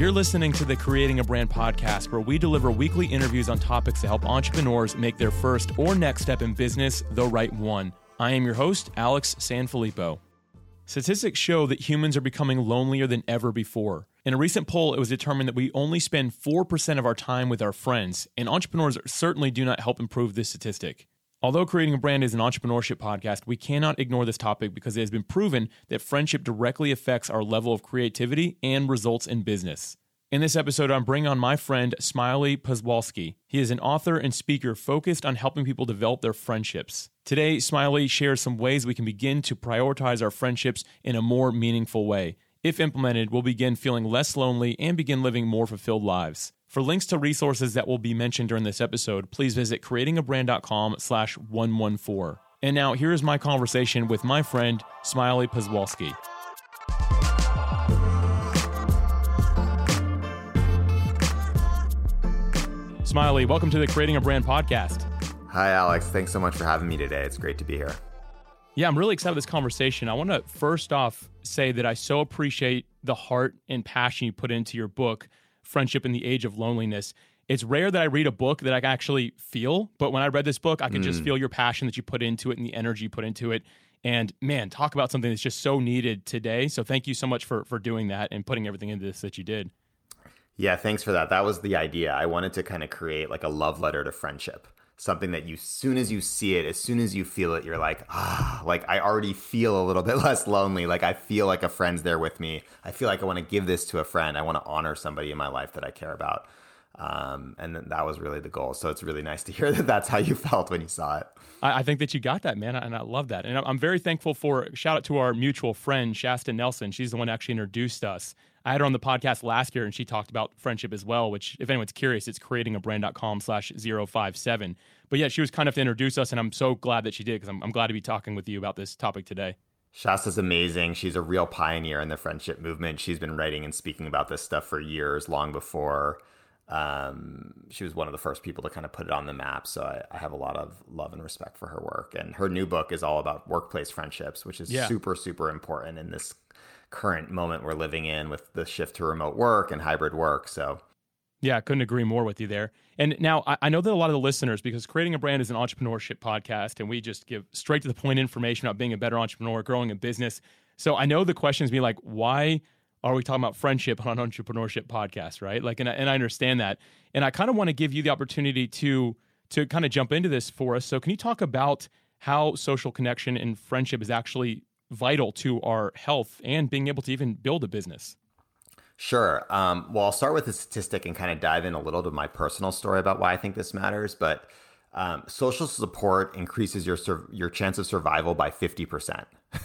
You're listening to the Creating a Brand podcast, where we deliver weekly interviews on topics to help entrepreneurs make their first or next step in business the right one. I am your host, Alex Sanfilippo. Statistics show that humans are becoming lonelier than ever before. In a recent poll, it was determined that we only spend 4% of our time with our friends, and entrepreneurs certainly do not help improve this statistic. Although creating a brand is an entrepreneurship podcast, we cannot ignore this topic because it has been proven that friendship directly affects our level of creativity and results in business. In this episode, I'm bringing on my friend Smiley Poswolsky. He is an author and speaker focused on helping people develop their friendships. Today, Smiley shares some ways we can begin to prioritize our friendships in a more meaningful way. If implemented, we'll begin feeling less lonely and begin living more fulfilled lives. For links to resources that will be mentioned during this episode, please visit creatingabrand.com slash 114. And now here is my conversation with my friend, Smiley Poswolsky. Smiley, welcome to the Creating a Brand podcast. Hi, Alex. Thanks so much for having me today. It's great to be here. Yeah, I'm really excited about this conversation. I want to first off say that I so appreciate the heart and passion you put into your book friendship in the age of loneliness. It's rare that I read a book that I actually feel, but when I read this book, I could mm. just feel your passion that you put into it and the energy you put into it. And man, talk about something that's just so needed today. So thank you so much for for doing that and putting everything into this that you did. Yeah, thanks for that. That was the idea. I wanted to kind of create like a love letter to friendship. Something that you soon as you see it, as soon as you feel it, you're like, ah, like I already feel a little bit less lonely. Like I feel like a friend's there with me. I feel like I want to give this to a friend. I want to honor somebody in my life that I care about. Um, and that was really the goal. So it's really nice to hear that that's how you felt when you saw it. I, think that you got that, man, and I love that. And I'm very thankful for shout out to our mutual friend Shasta Nelson. She's the one actually introduced us. I had her on the podcast last year, and she talked about friendship as well. Which, if anyone's curious, it's creatingabrand.com slash 057. But yeah, she was kind of to introduce us, and I'm so glad that she did because I'm, I'm glad to be talking with you about this topic today. Shasta's amazing. She's a real pioneer in the friendship movement. She's been writing and speaking about this stuff for years, long before um, she was one of the first people to kind of put it on the map. So I, I, have a lot of love and respect for her work. And her new book is all about workplace friendships, which is yeah. super, super important in this current moment we're living in with the shift to remote work and hybrid work. So yeah, I couldn't agree more with you there. And now I, I know that a lot of the listeners, because creating a brand is an entrepreneurship podcast, and we just give straight to the point information about being a better entrepreneur, growing a business. So I know the questions be like, why are we talking about friendship on an entrepreneurship podcast, right? Like, and I, and I understand that, and I kind of want to give you the opportunity to to kind of jump into this for us. So, can you talk about how social connection and friendship is actually vital to our health and being able to even build a business? Sure. Um, well, I'll start with a statistic and kind of dive in a little to my personal story about why I think this matters. But um, social support increases your your chance of survival by fifty percent.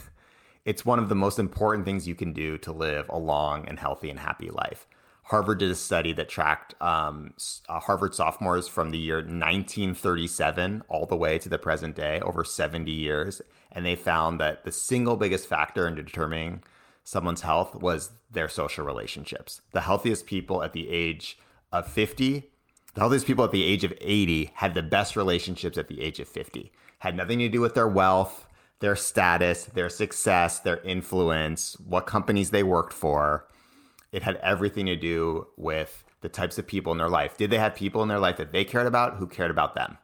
It's one of the most important things you can do to live a long and healthy and happy life. Harvard did a study that tracked um, uh, Harvard sophomores from the year 1937 all the way to the present day, over 70 years. And they found that the single biggest factor in determining someone's health was their social relationships. The healthiest people at the age of 50, the healthiest people at the age of 80 had the best relationships at the age of 50. Had nothing to do with their wealth, their status, their success, their influence, what companies they worked for. It had everything to do with the types of people in their life. Did they have people in their life that they cared about who cared about them?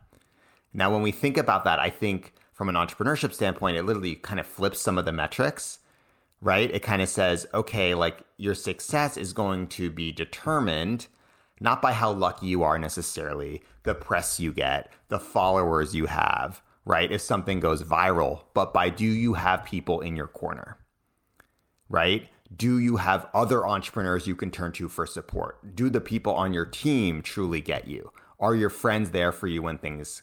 Now, when we think about that, I think from an entrepreneurship standpoint, it literally kind of flips some of the metrics, right? It kind of says, okay, like your success is going to be determined not by how lucky you are necessarily, the press you get, the followers you have, right? If something goes viral, but by do you have people in your corner, right? Do you have other entrepreneurs you can turn to for support? Do the people on your team truly get you? Are your friends there for you when things,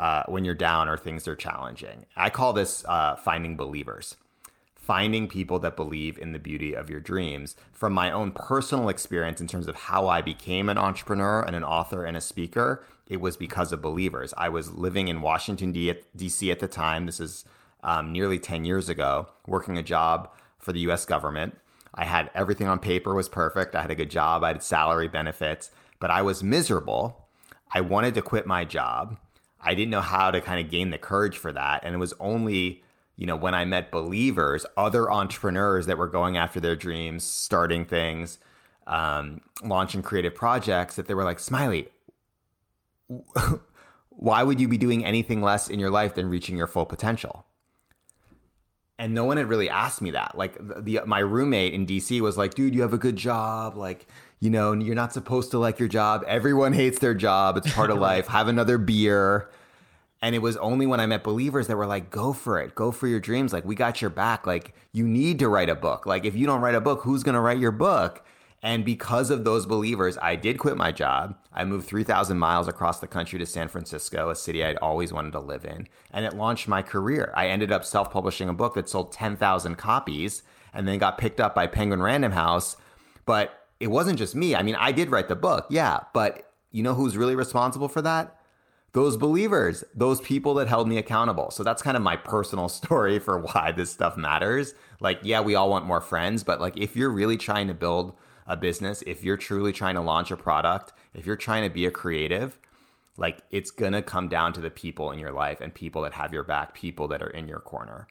uh, when you're down or things are challenging? I call this uh, finding believers finding people that believe in the beauty of your dreams. From my own personal experience in terms of how I became an entrepreneur and an author and a speaker, it was because of believers. I was living in Washington, D.C. at the time. This is um, nearly 10 years ago, working a job for the US government. I had everything on paper was perfect. I had a good job, I had salary benefits, but I was miserable. I wanted to quit my job. I didn't know how to kind of gain the courage for that. And it was only you know, when I met believers, other entrepreneurs that were going after their dreams, starting things, um, launching creative projects, that they were like, Smiley, why would you be doing anything less in your life than reaching your full potential? And no one had really asked me that. Like the, my roommate in DC was like, dude, you have a good job. Like, you know, you're not supposed to like your job. Everyone hates their job. It's part of life. Have another beer. And it was only when I met believers that were like, go for it, go for your dreams. Like, we got your back. Like, you need to write a book. Like, if you don't write a book, who's going to write your book? And because of those believers, I did quit my job. I moved 3,000 miles across the country to San Francisco, a city I'd always wanted to live in. And it launched my career. I ended up self publishing a book that sold 10,000 copies and then got picked up by Penguin Random House. But it wasn't just me. I mean, I did write the book, yeah. But you know who's really responsible for that? those believers, those people that held me accountable. So that's kind of my personal story for why this stuff matters. Like, yeah, we all want more friends, but like if you're really trying to build a business, if you're truly trying to launch a product, if you're trying to be a creative, like it's going to come down to the people in your life and people that have your back, people that are in your corner.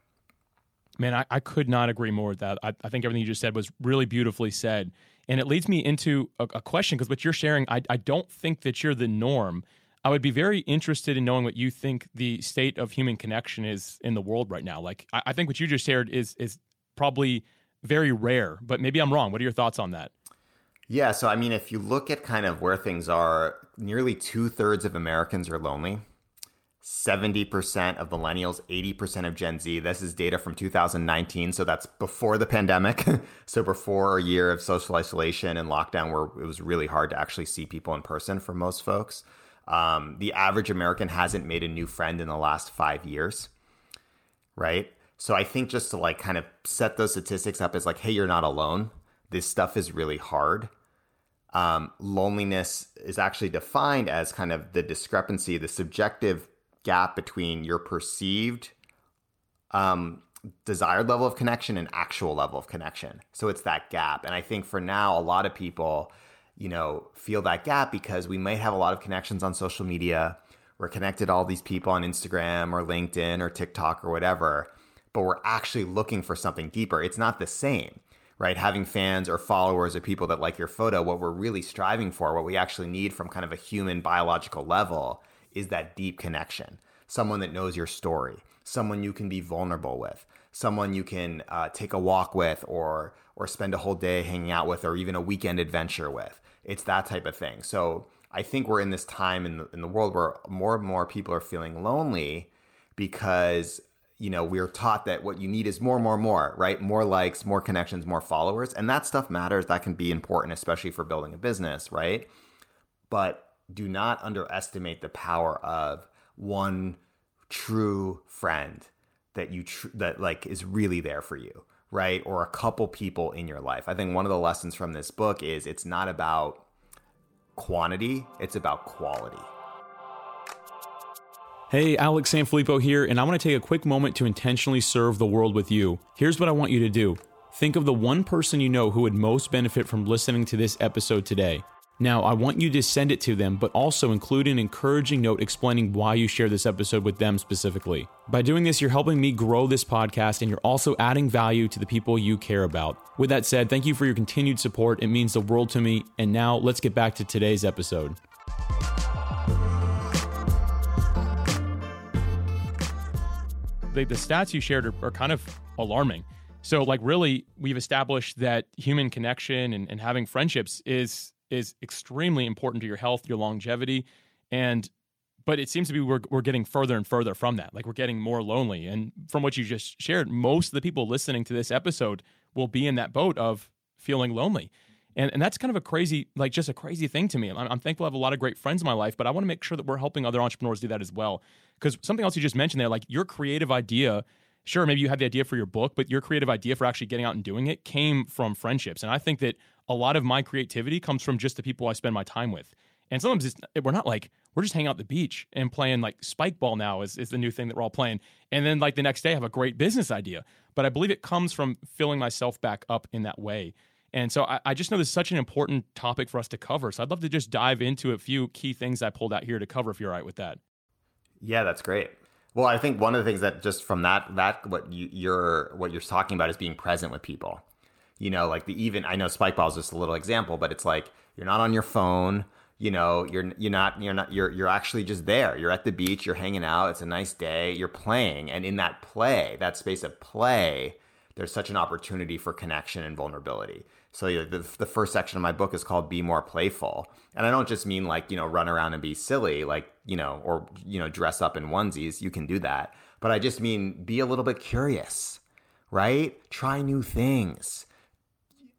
Man, I, I could not agree more with that. I, I, think everything you just said was really beautifully said. And it leads me into a, a question because what you're sharing, I, I don't think that you're the norm. I would be very interested in knowing what you think the state of human connection is in the world right now. Like, I, I think what you just shared is is probably very rare, but maybe I'm wrong. What are your thoughts on that? Yeah, so I mean, if you look at kind of where things are, nearly two thirds of Americans are lonely. 70% of millennials, 80% of Gen Z. This is data from 2019. So that's before the pandemic. so before a year of social isolation and lockdown where it was really hard to actually see people in person for most folks. Um, the average American hasn't made a new friend in the last five years, right? So I think just to like kind of set those statistics up as like, hey, you're not alone. This stuff is really hard. Um, loneliness is actually defined as kind of the discrepancy, the subjective gap between your perceived um, desired level of connection and actual level of connection. So it's that gap. And I think for now, a lot of people you know, feel that gap because we might have a lot of connections on social media. We're connected to all these people on Instagram or LinkedIn or TikTok or whatever, but we're actually looking for something deeper. It's not the same, right? Having fans or followers or people that like your photo, what we're really striving for, what we actually need from kind of a human biological level is that deep connection. Someone that knows your story, someone you can be vulnerable with, someone you can uh, take a walk with or or spend a whole day hanging out with or even a weekend adventure with it's that type of thing. So I think we're in this time in the, in the world where more and more people are feeling lonely because you know we're taught that what you need is more more more right more likes more connections more followers and that stuff matters that can be important especially for building a business right but do not underestimate the power of one true friend that you tr- that like is really there for you right? Or a couple people in your life. I think one of the lessons from this book is it's not about quantity, it's about quality. Hey, Alex Sanfilippo here, and I want to take a quick moment to intentionally serve the world with you. Here's what I want you to do think of the one person you know who would most benefit from listening to this episode today. Now, I want you to send it to them, but also include an encouraging note explaining why you share this episode with them specifically. By doing this, you're helping me grow this podcast and you're also adding value to the people you care about. With that said, thank you for your continued support. It means the world to me. And now let's get back to today's episode. The, the stats you shared are, are kind of alarming. So, like, really, we've established that human connection and, and having friendships is is extremely important to your health, your longevity, and but it seems to be we're we're getting further and further from that. Like we're getting more lonely. And from what you just shared, most of the people listening to this episode will be in that boat of feeling lonely. And, and that's kind of a crazy, like just a crazy thing to me. I'm, I'm thankful I have a lot of great friends in my life, but I want to make sure that we're helping other entrepreneurs do that as well. Because something else you just mentioned there, like your creative idea, sure, maybe you had the idea for your book, but your creative idea for actually getting out and doing it came from friendships. And I think that a lot of my creativity comes from just the people I spend my time with. And sometimes it's, we're not like, we're just hanging out at the beach and playing like spike ball now is, is the new thing that we're all playing. And then like the next day I have a great business idea. But I believe it comes from filling myself back up in that way. And so I, I just know this is such an important topic for us to cover. So I'd love to just dive into a few key things I pulled out here to cover if you're all right with that. Yeah, that's great. Well, I think one of the things that just from that that what you, you're what you're talking about is being present with people. You know, like the even I know spike ball is just a little example, but it's like you're not on your phone. You know, you're you're not you're not you're you're actually just there. You're at the beach. You're hanging out. It's a nice day. You're playing, and in that play, that space of play, there's such an opportunity for connection and vulnerability. So the, the first section of my book is called "Be More Playful," and I don't just mean like you know run around and be silly, like you know, or you know dress up in onesies. You can do that, but I just mean be a little bit curious, right? Try new things.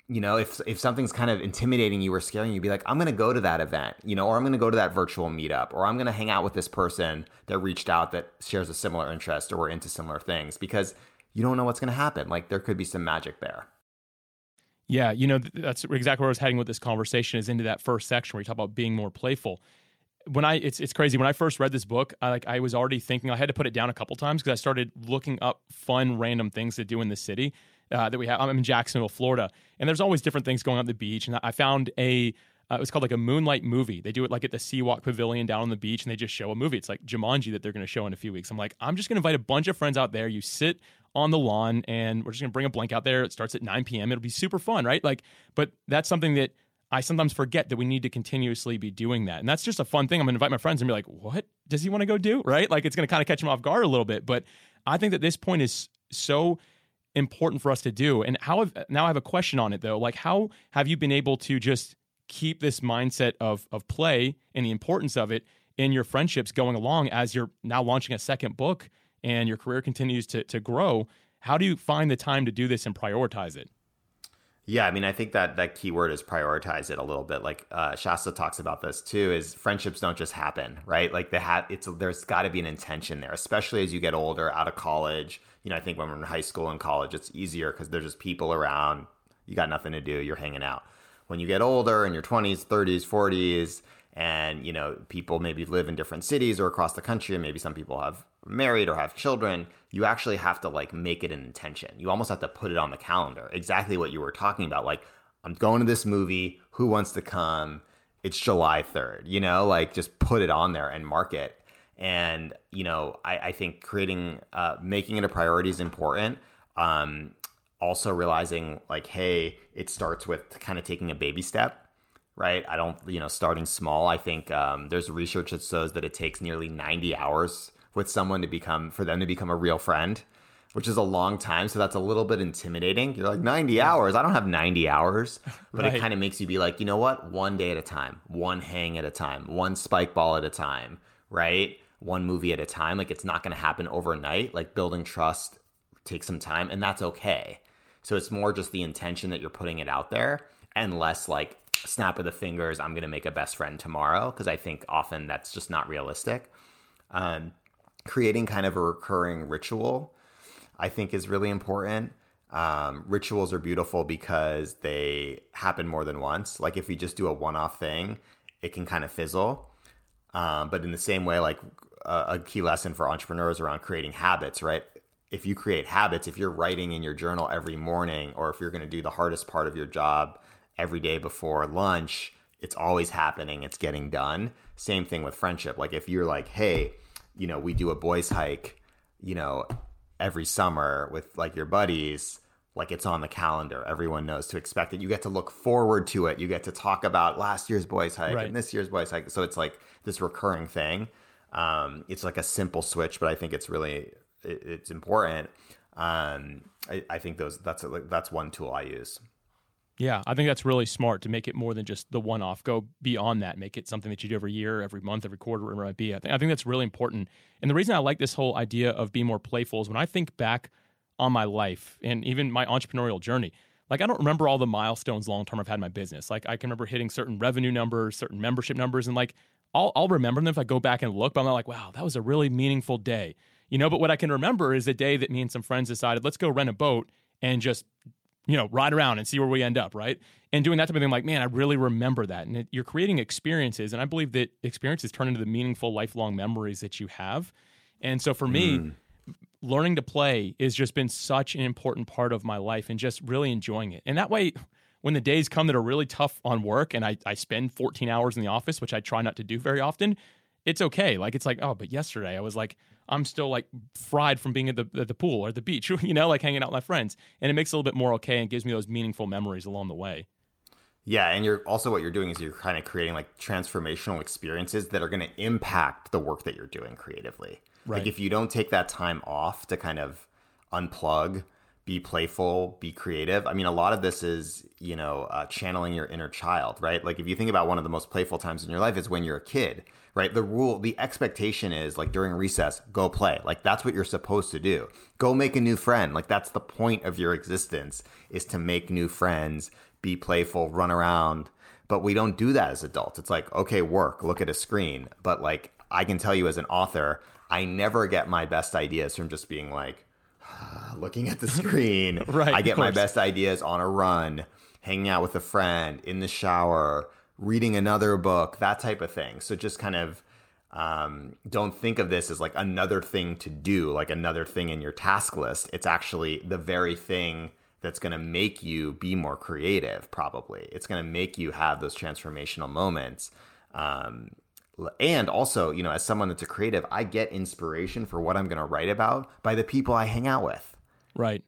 You know, if if something's kind of intimidating you or scaring you, be like, I'm going to go to that event, you know, or I'm going to go to that virtual meetup, or I'm going to hang out with this person that reached out that shares a similar interest or we're into similar things, because you don't know what's going to happen. Like there could be some magic there. Yeah, you know that's exactly where I was heading with this conversation is into that first section where you talk about being more playful. When I it's it's crazy when I first read this book, I like I was already thinking I had to put it down a couple times because I started looking up fun random things to do in the city uh, that we have. I'm in Jacksonville, Florida, and there's always different things going on at the beach. And I found a uh, it was called like a moonlight movie. They do it like at the Seawalk Pavilion down on the beach, and they just show a movie. It's like Jumanji that they're going to show in a few weeks. I'm like, I'm just going to invite a bunch of friends out there. You sit on the lawn and we're just going to bring a blank out there. It starts at 9 p.m. It'll be super fun, right? Like, but that's something that I sometimes forget that we need to continuously be doing that. And that's just a fun thing. I'm going to invite my friends and be like, what does he want to go do? Right? Like, it's going to kind of catch him off guard a little bit. But I think that this point is so important for us to do. And how have, now I have a question on it though. Like, how have you been able to just keep this mindset of, of play and the importance of it in your friendships going along as you're now launching a second book and your career continues to, to grow, how do you find the time to do this and prioritize it? Yeah, I mean, I think that that key word is prioritize it a little bit. Like uh, Shasta talks about this too. Is friendships don't just happen, right? Like they have. It's there's got to be an intention there, especially as you get older, out of college. You know, I think when we're in high school and college, it's easier because there's just people around. You got nothing to do. You're hanging out. When you get older, in your 20s, 30s, 40s, and you know people maybe live in different cities or across the country and maybe some people have married or have children you actually have to like make it an intention. You almost have to put it on the calendar. Exactly what you were talking about like i'm going to this movie who wants to come? It's july 3rd you know? Like just put it on there and mark it. And you know i, I think creating uh, making it a priority is important. Um, also realizing like hey it starts with kind of taking a baby step right? I don't, you know, starting small. I think um, there's research that shows that it takes nearly 90 hours with someone to become, for them to become a real friend, which is a long time. So that's a little bit intimidating. You're like, 90 hours? I don't have 90 hours. But right. it kind of makes you be like, you know what? One day at a time, one hang at a time, one spike ball at a time, right? One movie at a time. Like it's not going to happen overnight. Like building trust takes some time, and that's okay. So it's more just the intention that you're putting it out there and less like snap of the fingers, I'm going to make a best friend tomorrow, because I think often that's just not realistic. Um, creating kind of a recurring ritual, I think, is really important. Um, rituals are beautiful because they happen more than once. Like if you just do a one off thing, it can kind of fizzle. Um, but in the same way, like a key lesson for entrepreneurs around creating habits, right? If you create habits, if you're writing in your journal every morning, or if you're going to do the hardest part of your job every day before lunch, it's always happening, it's getting done. Same thing with friendship. Like if you're like, hey, you know, we do a boys hike, you know, every summer with like your buddies, like it's on the calendar. Everyone knows to expect it. You get to look forward to it. You get to talk about last year's boys hike right. and this year's boys hike. So it's like this recurring thing. Um, it's like a simple switch, but I think it's really it, it's important. Um, I, I think those that's a, that's one tool I use. Yeah, I think that's really smart to make it more than just the one off. Go beyond that. Make it something that you do every year, every month, every quarter, whatever it might be. I think, I think that's really important. And the reason I like this whole idea of being more playful is when I think back on my life and even my entrepreneurial journey, like I don't remember all the milestones long term I've had in my business. Like I can remember hitting certain revenue numbers, certain membership numbers, and like I'll, I'll remember them if I go back and look, but I'm not like, wow, that was a really meaningful day. You know, but what I can remember is a day that me and some friends decided, let's go rent a boat and just you know, ride around and see where we end up, right? And doing that type of thing, like, man, I really remember that. And it, you're creating experiences. And I believe that experiences turn into the meaningful lifelong memories that you have. And so for me, mm. learning to play has just been such an important part of my life and just really enjoying it. And that way, when the days come that are really tough on work and I, I spend 14 hours in the office, which I try not to do very often, it's okay. Like it's like, oh, but yesterday I was like, I'm still like fried from being at the at the pool or the beach, you know, like hanging out with my friends, and it makes it a little bit more okay and gives me those meaningful memories along the way. Yeah, and you're also what you're doing is you're kind of creating like transformational experiences that are going to impact the work that you're doing creatively. Right. Like if you don't take that time off to kind of unplug, be playful, be creative. I mean, a lot of this is, you know, uh, channeling your inner child, right? Like if you think about one of the most playful times in your life is when you're a kid, right? The rule, the expectation is like during recess, go play. Like that's what you're supposed to do. Go make a new friend. Like that's the point of your existence is to make new friends, be playful, run around. But we don't do that as adults. It's like, okay, work, look at a screen. But like, I can tell you as an author, I never get my best ideas from just being like, looking at the screen. right. I get my best ideas on a run, hanging out with a friend, in the shower, reading another book, that type of thing. So just kind of um, don't think of this as like another thing to do, like another thing in your task list. It's actually the very thing that's going to make you be more creative, probably. It's going to make you have those transformational moments. Um, and also, you know, as someone that's a creative, I get inspiration for what I'm going to write about by the people I hang out with. Right.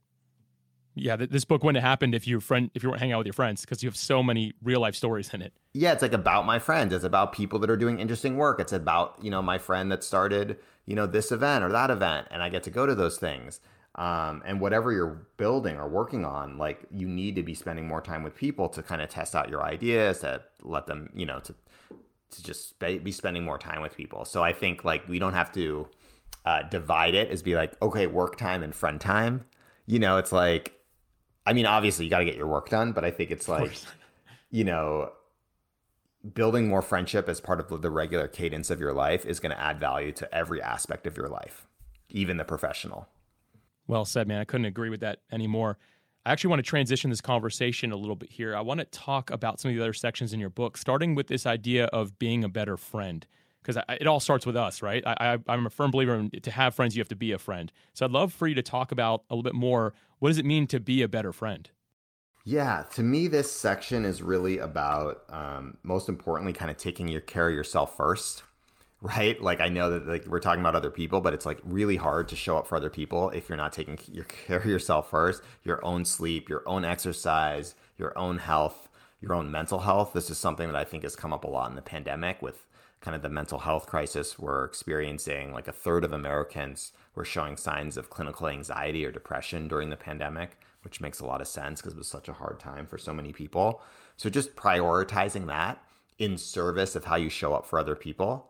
Yeah, this book wouldn't have happened if you friend if you weren't hanging out with your friends because you have so many real life stories in it. Yeah, it's like about my friends. It's about people that are doing interesting work. It's about you know my friend that started you know this event or that event, and I get to go to those things. Um, and whatever you're building or working on, like you need to be spending more time with people to kind of test out your ideas, to let them you know to to just be spending more time with people. So I think like we don't have to uh, divide it as be like okay work time and friend time. You know, it's like I mean, obviously you got to get your work done, but I think it's like, you know, building more friendship as part of the regular cadence of your life is going to add value to every aspect of your life, even the professional. Well said, man. I couldn't agree with that anymore. I actually want to transition this conversation a little bit here. I want to talk about some of the other sections in your book, starting with this idea of being a better friend, because it all starts with us, right? I, am a firm believer in to have friends, you have to be a friend. So I'd love for you to talk about a little bit more what does it mean to be a better friend? Yeah, to me, this section is really about, um, most importantly, kind of taking your care of yourself first, right? Like I know that like we're talking about other people, but it's like really hard to show up for other people if you're not taking your care of yourself first. Your own sleep, your own exercise, your own health, your own mental health. This is something that I think has come up a lot in the pandemic with kind of the mental health crisis we're experiencing. Like a third of Americans were showing signs of clinical anxiety or depression during the pandemic, which makes a lot of sense because it was such a hard time for so many people. So just prioritizing that in service of how you show up for other people,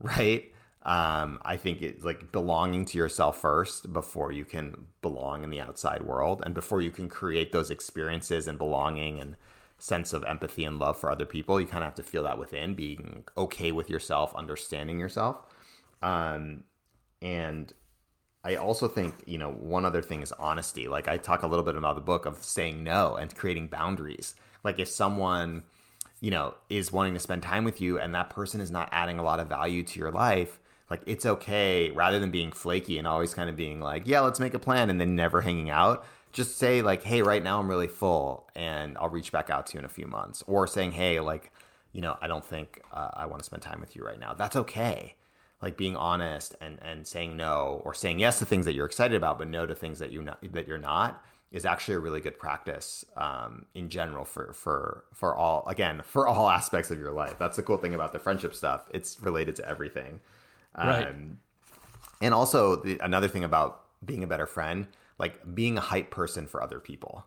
right? Um, I think it's like belonging to yourself first before you can belong in the outside world and before you can create those experiences and belonging and sense of empathy and love for other people. You kind of have to feel that within, being okay with yourself, understanding yourself. Um, and I also think, you know, one other thing is honesty. Like I talk a little bit about the book of saying no and creating boundaries. Like if someone, you know, is wanting to spend time with you and that person is not adding a lot of value to your life, like it's okay rather than being flaky and always kind of being like, yeah, let's make a plan and then never hanging out. Just say like, hey, right now I'm really full and I'll reach back out to you in a few months. Or saying, hey, like, you know, I don't think uh, I want to spend time with you right now. That's okay like being honest and and saying no or saying yes to things that you're excited about but no to things that you not that you're not is actually a really good practice um, in general for for for all again for all aspects of your life. That's the cool thing about the friendship stuff. It's related to everything. Right. Um, and also the, another thing about being a better friend, like being a hype person for other people.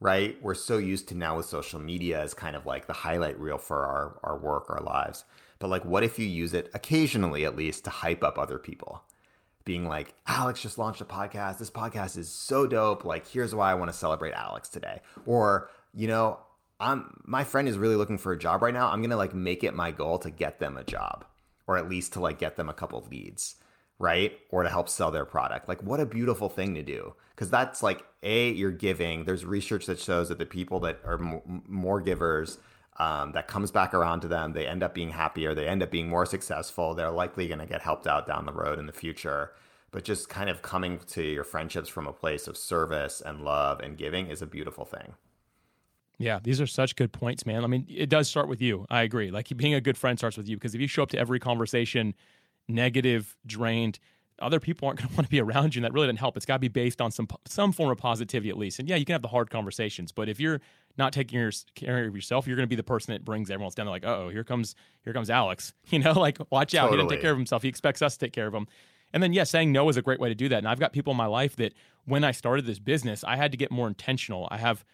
Right? We're so used to now with social media as kind of like the highlight reel for our our work, our lives. But like, what if you use it occasionally, at least, to hype up other people? Being like, Alex just launched a podcast. This podcast is so dope. Like, here's why I want to celebrate Alex today. Or, you know, I'm my friend is really looking for a job right now. I'm gonna like make it my goal to get them a job, or at least to like get them a couple leads, right? Or to help sell their product. Like, what a beautiful thing to do. Because that's like a you're giving. There's research that shows that the people that are more givers um, that comes back around to them. They end up being happier. They end up being more successful. They're likely going to get helped out down the road in the future. But just kind of coming to your friendships from a place of service and love and giving is a beautiful thing. Yeah, these are such good points, man. I mean, it does start with you. I agree. Like being a good friend starts with you because if you show up to every conversation negative, drained, other people aren't going to want to be around you, and that really doesn't help. It's got to be based on some some form of positivity at least. And yeah, you can have the hard conversations, but if you're not taking your, care of yourself, you're going to be the person that brings everyone else down. They're like, oh, here comes here comes Alex. You know, like watch out. Totally. He didn't take care of himself. He expects us to take care of him. And then, yeah, saying no is a great way to do that. And I've got people in my life that when I started this business, I had to get more intentional. I have,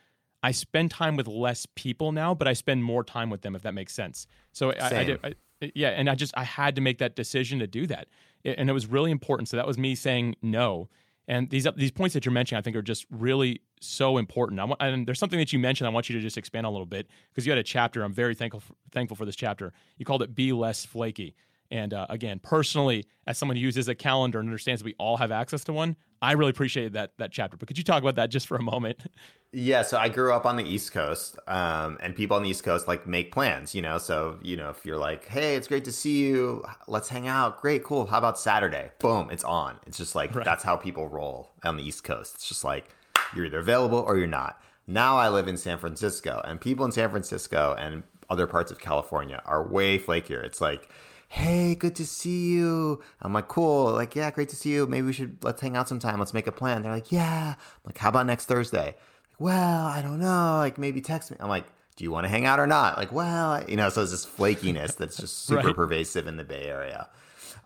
I spend time with less people now, but I spend more time with them, if that makes sense. So I, I, did, I, yeah, and I just I had to make that decision to do that, and it was really important. So that was me saying no. And these these points that you're mentioning, I think, are just really so important. I want, and there's something that you mentioned. I want you to just expand a little bit because you had a chapter. I'm very thankful for, thankful for this chapter. You called it "Be Less Flaky." And uh, again, personally, as someone who uses a calendar and understands we all have access to one, I really appreciated that that chapter. But could you talk about that just for a moment? Yeah, so I grew up on the East Coast, um, and people on the East Coast like make plans, you know. So you know, if you're like, "Hey, it's great to see you. Let's hang out. Great, cool. How about Saturday?" Boom, it's on. It's just like right. that's how people roll on the East Coast. It's just like you're either available or you're not. Now I live in San Francisco, and people in San Francisco and other parts of California are way flakier. It's like hey, good to see you. I'm like, cool. Like, yeah, great to see you. Maybe we should, let's hang out sometime. Let's make a plan. They're like, yeah. I'm like, how about next Thursday? Like, well, I don't know. Like, maybe text me. I'm like, do you want to hang out or not? Like, well, you know, so it's this flakiness that's just super right. pervasive in the Bay Area.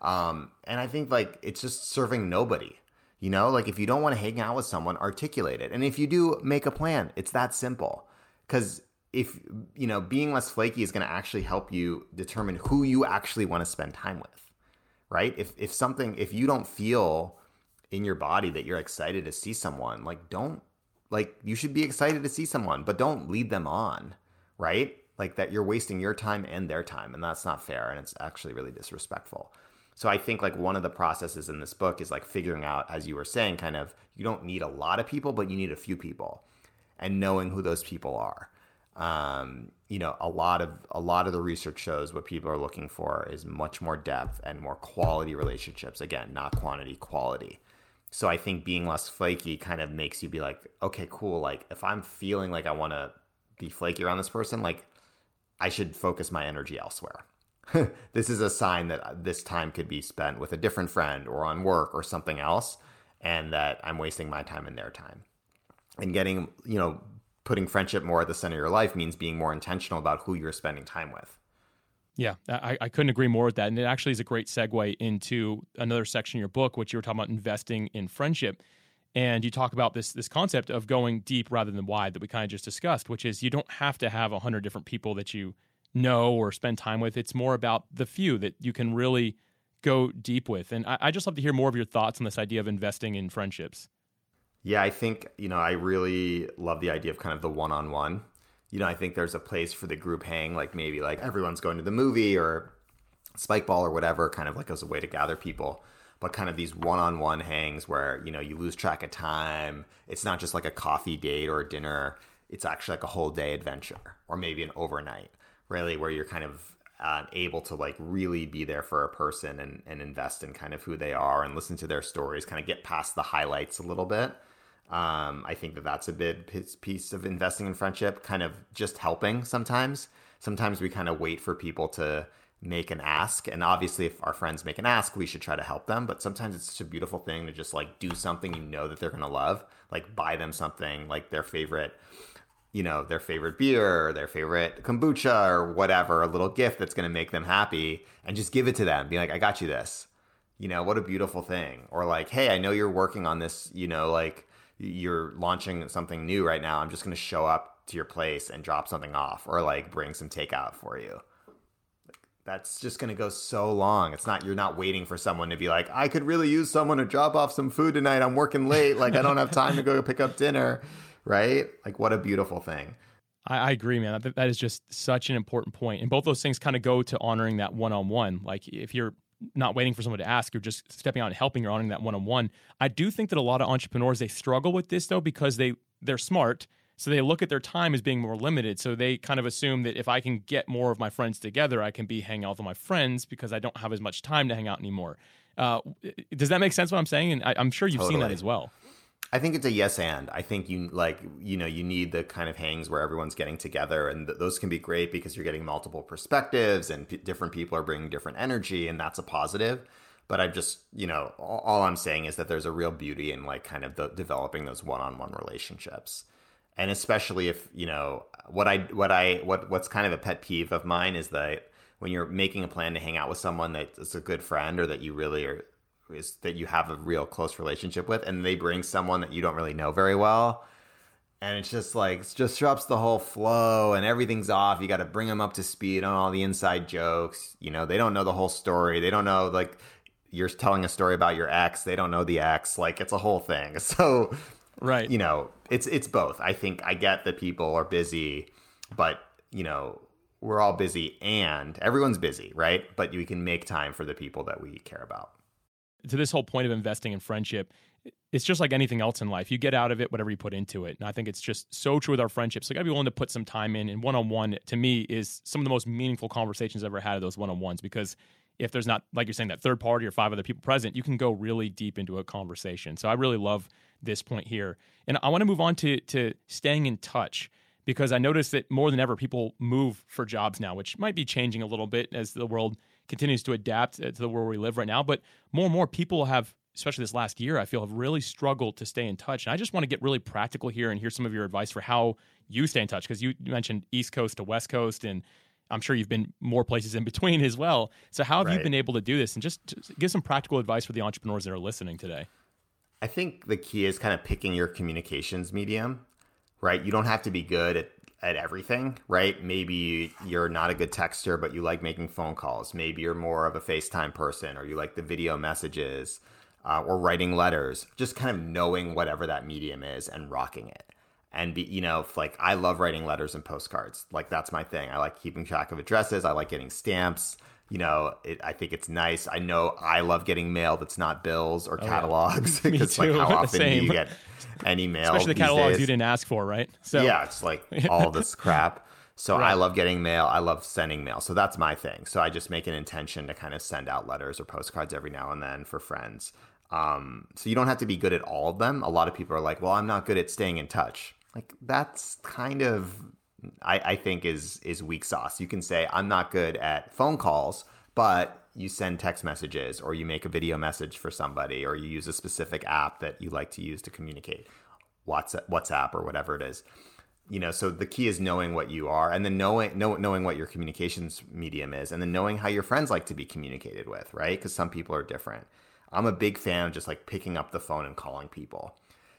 Um, and I think like it's just serving nobody. You know, like if you don't want to hang out with someone, articulate it. And if you do, make a plan. It's that simple. Because if you know being less flaky is going to actually help you determine who you actually want to spend time with right if if something if you don't feel in your body that you're excited to see someone like don't like you should be excited to see someone but don't lead them on right like that you're wasting your time and their time and that's not fair and it's actually really disrespectful so i think like one of the processes in this book is like figuring out as you were saying kind of you don't need a lot of people but you need a few people and knowing who those people are um, you know, a lot of a lot of the research shows what people are looking for is much more depth and more quality relationships. Again, not quantity, quality. So I think being less flaky kind of makes you be like, okay, cool. Like if I'm feeling like I want to be flaky around this person, like I should focus my energy elsewhere. this is a sign that uh, this time could be spent with a different friend or on work or something else, and that I'm wasting my time and their time. And getting, you know, putting friendship more at the center of your life means being more intentional about who you're spending time with. Yeah, I, I couldn't agree more with that. And it actually is a great segue into another section in your book, which you were talking about investing in friendship. And you talk about this this concept of going deep rather than wide that we kind of just discussed, which is you don't have to have a hundred different people that you know or spend time with. It's more about the few that you can really go deep with. And I, I just love to hear more of your thoughts on this idea of investing in friendships. Yeah, I think, you know, I really love the idea of kind of the one on one. You know, I think there's a place for the group hang, like maybe like everyone's going to the movie or spike ball or whatever, kind of like as a way to gather people. But kind of these one on one hangs where, you know, you lose track of time. It's not just like a coffee date or a dinner, it's actually like a whole day adventure or maybe an overnight, really, where you're kind of uh, able to like really be there for a person and, and invest in kind of who they are and listen to their stories, kind of get past the highlights a little bit. Um, I think that that's a big piece of investing in friendship, kind of just helping sometimes. Sometimes we kind of wait for people to make an ask. And obviously, if our friends make an ask, we should try to help them. But sometimes it's such a beautiful thing to just like do something you know that they're going to love, like buy them something like their favorite, you know, their favorite beer, or their favorite kombucha, or whatever, a little gift that's going to make them happy, and just give it to them. Be like, I got you this. You know, what a beautiful thing. Or like, hey, I know you're working on this, you know, like, you're launching something new right now. I'm just going to show up to your place and drop something off or like bring some takeout for you. That's just going to go so long. It's not, you're not waiting for someone to be like, I could really use someone to drop off some food tonight. I'm working late. Like, I don't have time to go pick up dinner. Right? Like, what a beautiful thing. I, I agree, man. That is just such an important point. And both those things kind of go to honoring that one on one. Like, if you're not waiting for someone to ask, you're just stepping out and helping you're honoring that one on one. I do think that a lot of entrepreneurs they struggle with this though because they they're smart. So they look at their time as being more limited. So they kind of assume that if I can get more of my friends together, I can be hanging out with my friends because I don't have as much time to hang out anymore. Uh, does that make sense? What I'm saying? And I, am sure you've totally. seen that as well. I think it's a yes and. I think you like you know you need the kind of hangs where everyone's getting together, and th- those can be great because you're getting multiple perspectives and p- different people are bringing different energy, and that's a positive. But I'm just you know all, all I'm saying is that there's a real beauty in like kind of the, developing those one-on-one relationships, and especially if you know what I what I what what's kind of a pet peeve of mine is that when you're making a plan to hang out with someone that is a good friend or that you really are is that you have a real close relationship with, and they bring someone that you don't really know very well. And it's just like, it just disrupts the whole flow and everything's off. You got to bring them up to speed on all the inside jokes. You know, they don't know the whole story. They don't know, like, you're telling a story about your ex. They don't know the ex. Like, it's a whole thing. So, right. You know, it's, it's both. I think I get that people are busy, but, you know, we're all busy and everyone's busy, right? But we can make time for the people that we care about to this whole point of investing in friendship, it's just like anything else in life. You get out of it whatever you put into it. And I think it's just so true with our friendships. So I gotta be willing to put some time in. And one on one, to me, is some of the most meaningful conversations I've ever had of those one on ones because if there's not, like you're saying, that third party or five other people present, you can go really deep into a conversation. So I really love this point here. And I wanna move on to, to staying in touch because I notice that more than ever, people move for jobs now, which might be changing a little bit as the world continues to adapt uh, to the world we live right now. But more and more people have, especially this last year, I feel have really struggled to stay in touch. And I just want to get really practical here and hear some of your advice for how you stay in touch because you mentioned East Coast to West Coast and I'm sure you've been more places in between as well. So how have right. you been able to do this and just give some practical advice for the entrepreneurs that are listening today? I think the key is kind of picking your communications medium, right? You don't have to be good at at everything, right? Maybe you're not a good texter, but you like making phone calls. Maybe you're more of a FaceTime person or you like the video messages uh, or writing letters. Just kind of knowing whatever that medium is and rocking it. And be, you know, like I love writing letters and postcards. Like that's my thing. I like keeping track of addresses. I like getting stamps you know, it, I think it's nice. I know I love getting mail that's not bills or oh, catalogs yeah. because like how often do you get any mail? Especially the catalogs days? you didn't ask for, right? So yeah, it's like all this crap. So right. I love getting mail. I love sending mail. So that's my thing. So I just make an intention to kind of send out letters or postcards every now and then for friends. Um, so you don't have to be good at all of them. A lot of people are like, "Well, I'm not good at staying in touch." Like that's kind of I, I think is is weak sauce. You can say I'm not good at phone calls, but you send text messages or you make a video message for somebody or you use a specific app that you like to use to communicate, WhatsApp, WhatsApp or whatever it is. You know, so the key is knowing what you are and then knowing know, knowing what your communications medium is and then knowing how your friends like to be communicated with, right? Because some people are different. I'm a big fan of just like picking up the phone and calling people.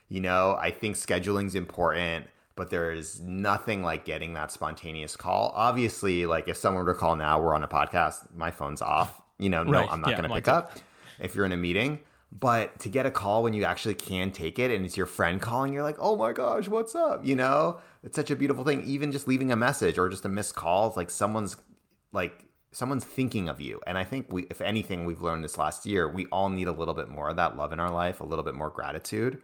You know, I think scheduling's important but there is nothing like getting that spontaneous call. Obviously, like if someone were to call now, we're on a podcast, my phone's off. You know, right. no, I'm not yeah, going to pick up if you're in a meeting. But to get a call when you actually can take it and it's your friend calling, you're like, oh my gosh, what's up? You know, it's such a beautiful thing. Even just leaving a message or just a missed call, it's like someone's like someone's thinking of you. And I think we, if anything, we've learned this last year, we all need a little bit more of that love in our life, a little bit more gratitude.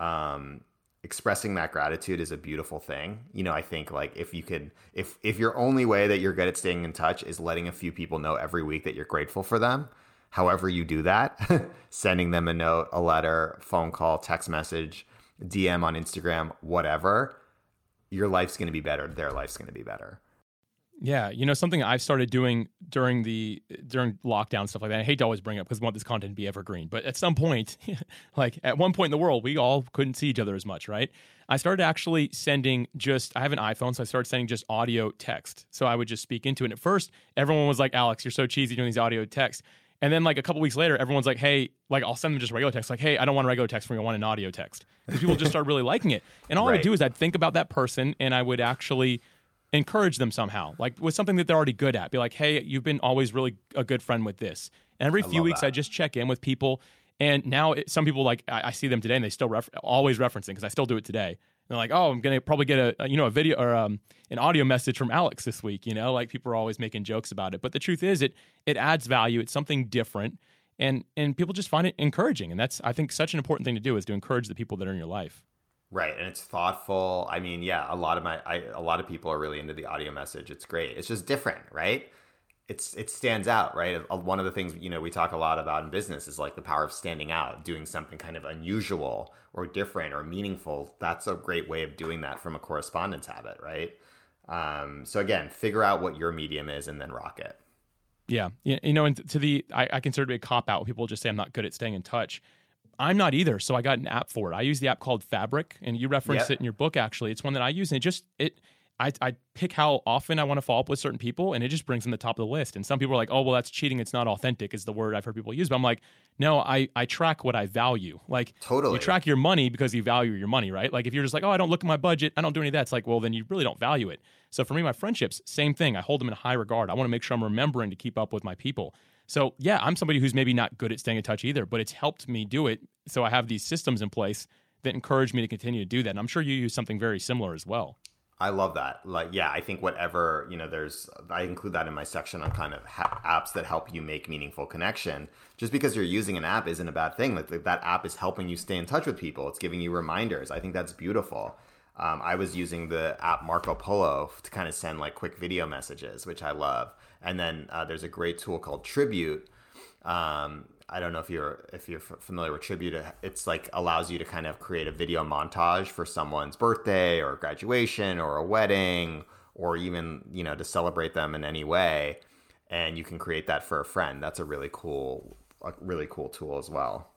Um, expressing that gratitude is a beautiful thing. You know, I think like if you could if if your only way that you're good at staying in touch is letting a few people know every week that you're grateful for them, however you do that, sending them a note, a letter, phone call, text message, DM on Instagram, whatever, your life's going to be better, their life's going to be better. Yeah, you know something I've started doing during the during lockdown stuff like that. I hate to always bring up because I want this content to be evergreen, but at some point, like at one point in the world, we all couldn't see each other as much, right? I started actually sending just I have an iPhone, so I started sending just audio text. So I would just speak into it. And at first, everyone was like, "Alex, you're so cheesy doing these audio texts." And then like a couple weeks later, everyone's like, "Hey, like I'll send them just regular text. Like, hey, I don't want a regular text from you. I want an audio text." Because people just start really liking it. And all right. I would do is I'd think about that person, and I would actually encourage them somehow, like with something that they're already good at. Be like, hey, you've been always really a good friend with this. And every few weeks, that. I just check in with people. And now it, some people like I, I, see them today, and they still ref- always referencing because I still do it today. And they're like, oh, I'm gonna probably get a, a you know a video or um, an audio message from Alex this week. You know, like people are always making jokes about it. But the truth is, it it adds value. It's something different, and and people just find it encouraging. And that's I think such an important thing to do is to encourage the people that are in your life. Right, and it's thoughtful. I mean, yeah, a lot of my I, a lot of people are really into the audio message. It's great. It's just different, right? it's it stands out, right? One of the things you know we talk a lot about in business is like the power of standing out, doing something kind of unusual or different or meaningful. That's a great way of doing that from a correspondence habit, right? Um, so again, figure out what your medium is and then rock it. Yeah, you know, and to the I, I consider it a cop out. People just say I'm not good at staying in touch. I'm not either, so I got an app for it. I use the app called Fabric, and you referenced yep. it in your book. Actually, it's one that I use, and it just it I, I pick how often I want to follow up with certain people, and it just brings them to the top of the list. And some people are like, "Oh, well, that's cheating. It's not authentic." Is the word I've heard people use. But I'm like, no, I I track what I value. Like, totally, you track your money because you value your money, right? Like, if you're just like, "Oh, I don't look at my budget. I don't do any of that," it's like, well, then you really don't value it. So for me, my friendships, same thing. I hold them in high regard. I want to make sure I'm remembering to keep up with my people. So yeah, I'm somebody who's maybe not good at staying in touch either, but it's helped me do it. So I have these systems in place that encourage me to continue to do that. And I'm sure you use something very similar as well. I love that. Like, yeah, I think whatever, you know, there's, I include that in my section on kind of ha- apps that help you make meaningful connection. Just because you're using an app isn't a bad thing. Like, that app is helping you stay in touch with people, it's giving you reminders. I think that's beautiful. Um, I was using the app Marco Polo to kind of send like quick video messages, which I love. And then uh, there's a great tool called Tribute. Um, I don't know if you're if you're familiar with Tribute. It's like allows you to kind of create a video montage for someone's birthday or graduation or a wedding or even you know to celebrate them in any way, and you can create that for a friend. That's a really cool, a really cool tool as well.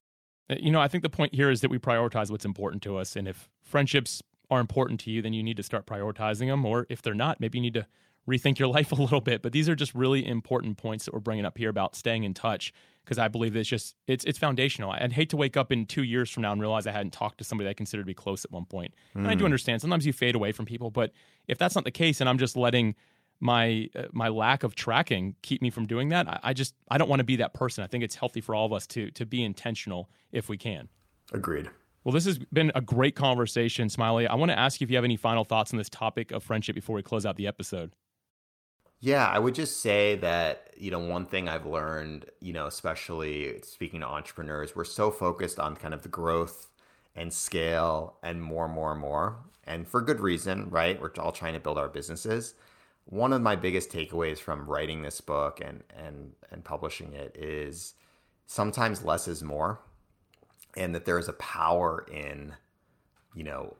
Uh, you know, I think the point here is that we prioritize what's important to us, and if friendships are important to you, then you need to start prioritizing them. Or if they're not, maybe you need to rethink your life a little bit. But these are just really important points that we're bringing up here about staying in touch because I believe it's just it's it's foundational. I'd hate to wake up in two years from now and realize I hadn't talked to somebody I considered to be close at one point. Mm. And I do hmm. understand sometimes you fade away from people, but if that's not the case, and I'm just letting my uh, my lack of tracking keep me from doing that, I, I just I don't want to be that person. I think it's healthy for all of us to to be intentional if we can. Agreed. Well, this has been a great conversation, Smiley. I want to ask you if you have any final thoughts on this topic of friendship before we close out the episode. Yeah, I would just say that, you know, one thing I've learned, you know, especially speaking to entrepreneurs, we're so focused on kind of the growth and scale and more, and more, and more. And for good reason, right? We're all trying to build our businesses. One of my biggest takeaways from writing this book and and and publishing it is sometimes less is more. And that there is a power in, you know,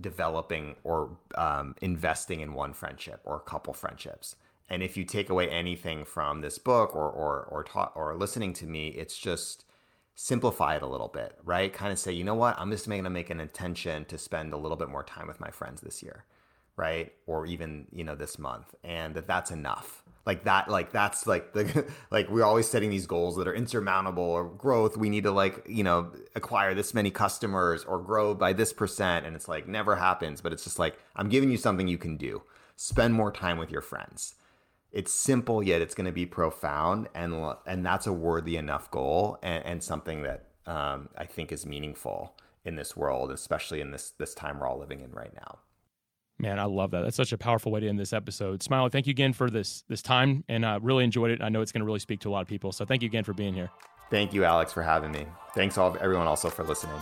developing or um, investing in one friendship or a couple friendships. And if you take away anything from this book or or or ta- or listening to me, it's just simplify it a little bit, right? Kind of say, you know what, I'm just going to make an intention to spend a little bit more time with my friends this year, right? Or even you know this month, and that that's enough. Like that like that's like the like we're always setting these goals that are insurmountable or growth. We need to like you know acquire this many customers or grow by this percent and it's like never happens but it's just like i'm giving you something you can do. Spend more time with your friends. It's simple yet it's going to be profound and and that's a worthy enough goal and, and something that um, i think is meaningful in this world especially in this this time we're all living in right now Man, I love that. That's such a powerful way to end this episode. Smiley, thank you again for this this time, and uh, really enjoyed it. I know it's going to really speak to a lot of people. So thank you again for being here. Thank you, Alex, for having me. Thanks all everyone also for listening.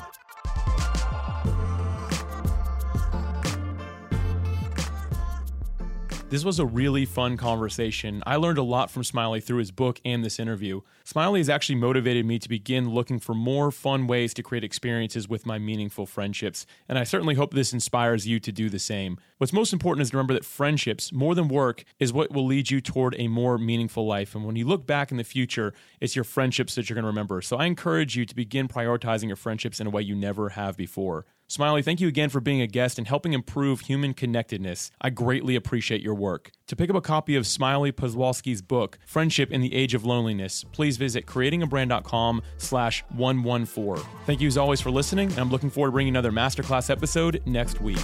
This was a really fun conversation. I learned a lot from Smiley through his book and this interview. Smiley has actually motivated me to begin looking for more fun ways to create experiences with my meaningful friendships, and I certainly hope this inspires you to do the same. What's most important is to remember that friendships, more than work, is what will lead you toward a more meaningful life. And when you look back in the future, it's your friendships that you're going to remember. So I encourage you to begin prioritizing your friendships in a way you never have before. Smiley, thank you again for being a guest and helping improve human connectedness. I greatly appreciate your work. To pick up a copy of Smiley Poswolsky's book, Friendship in the Age of Loneliness, please visit creatingabrand.com slash 114. Thank you as always for listening, and I'm looking forward to bringing another masterclass episode next week.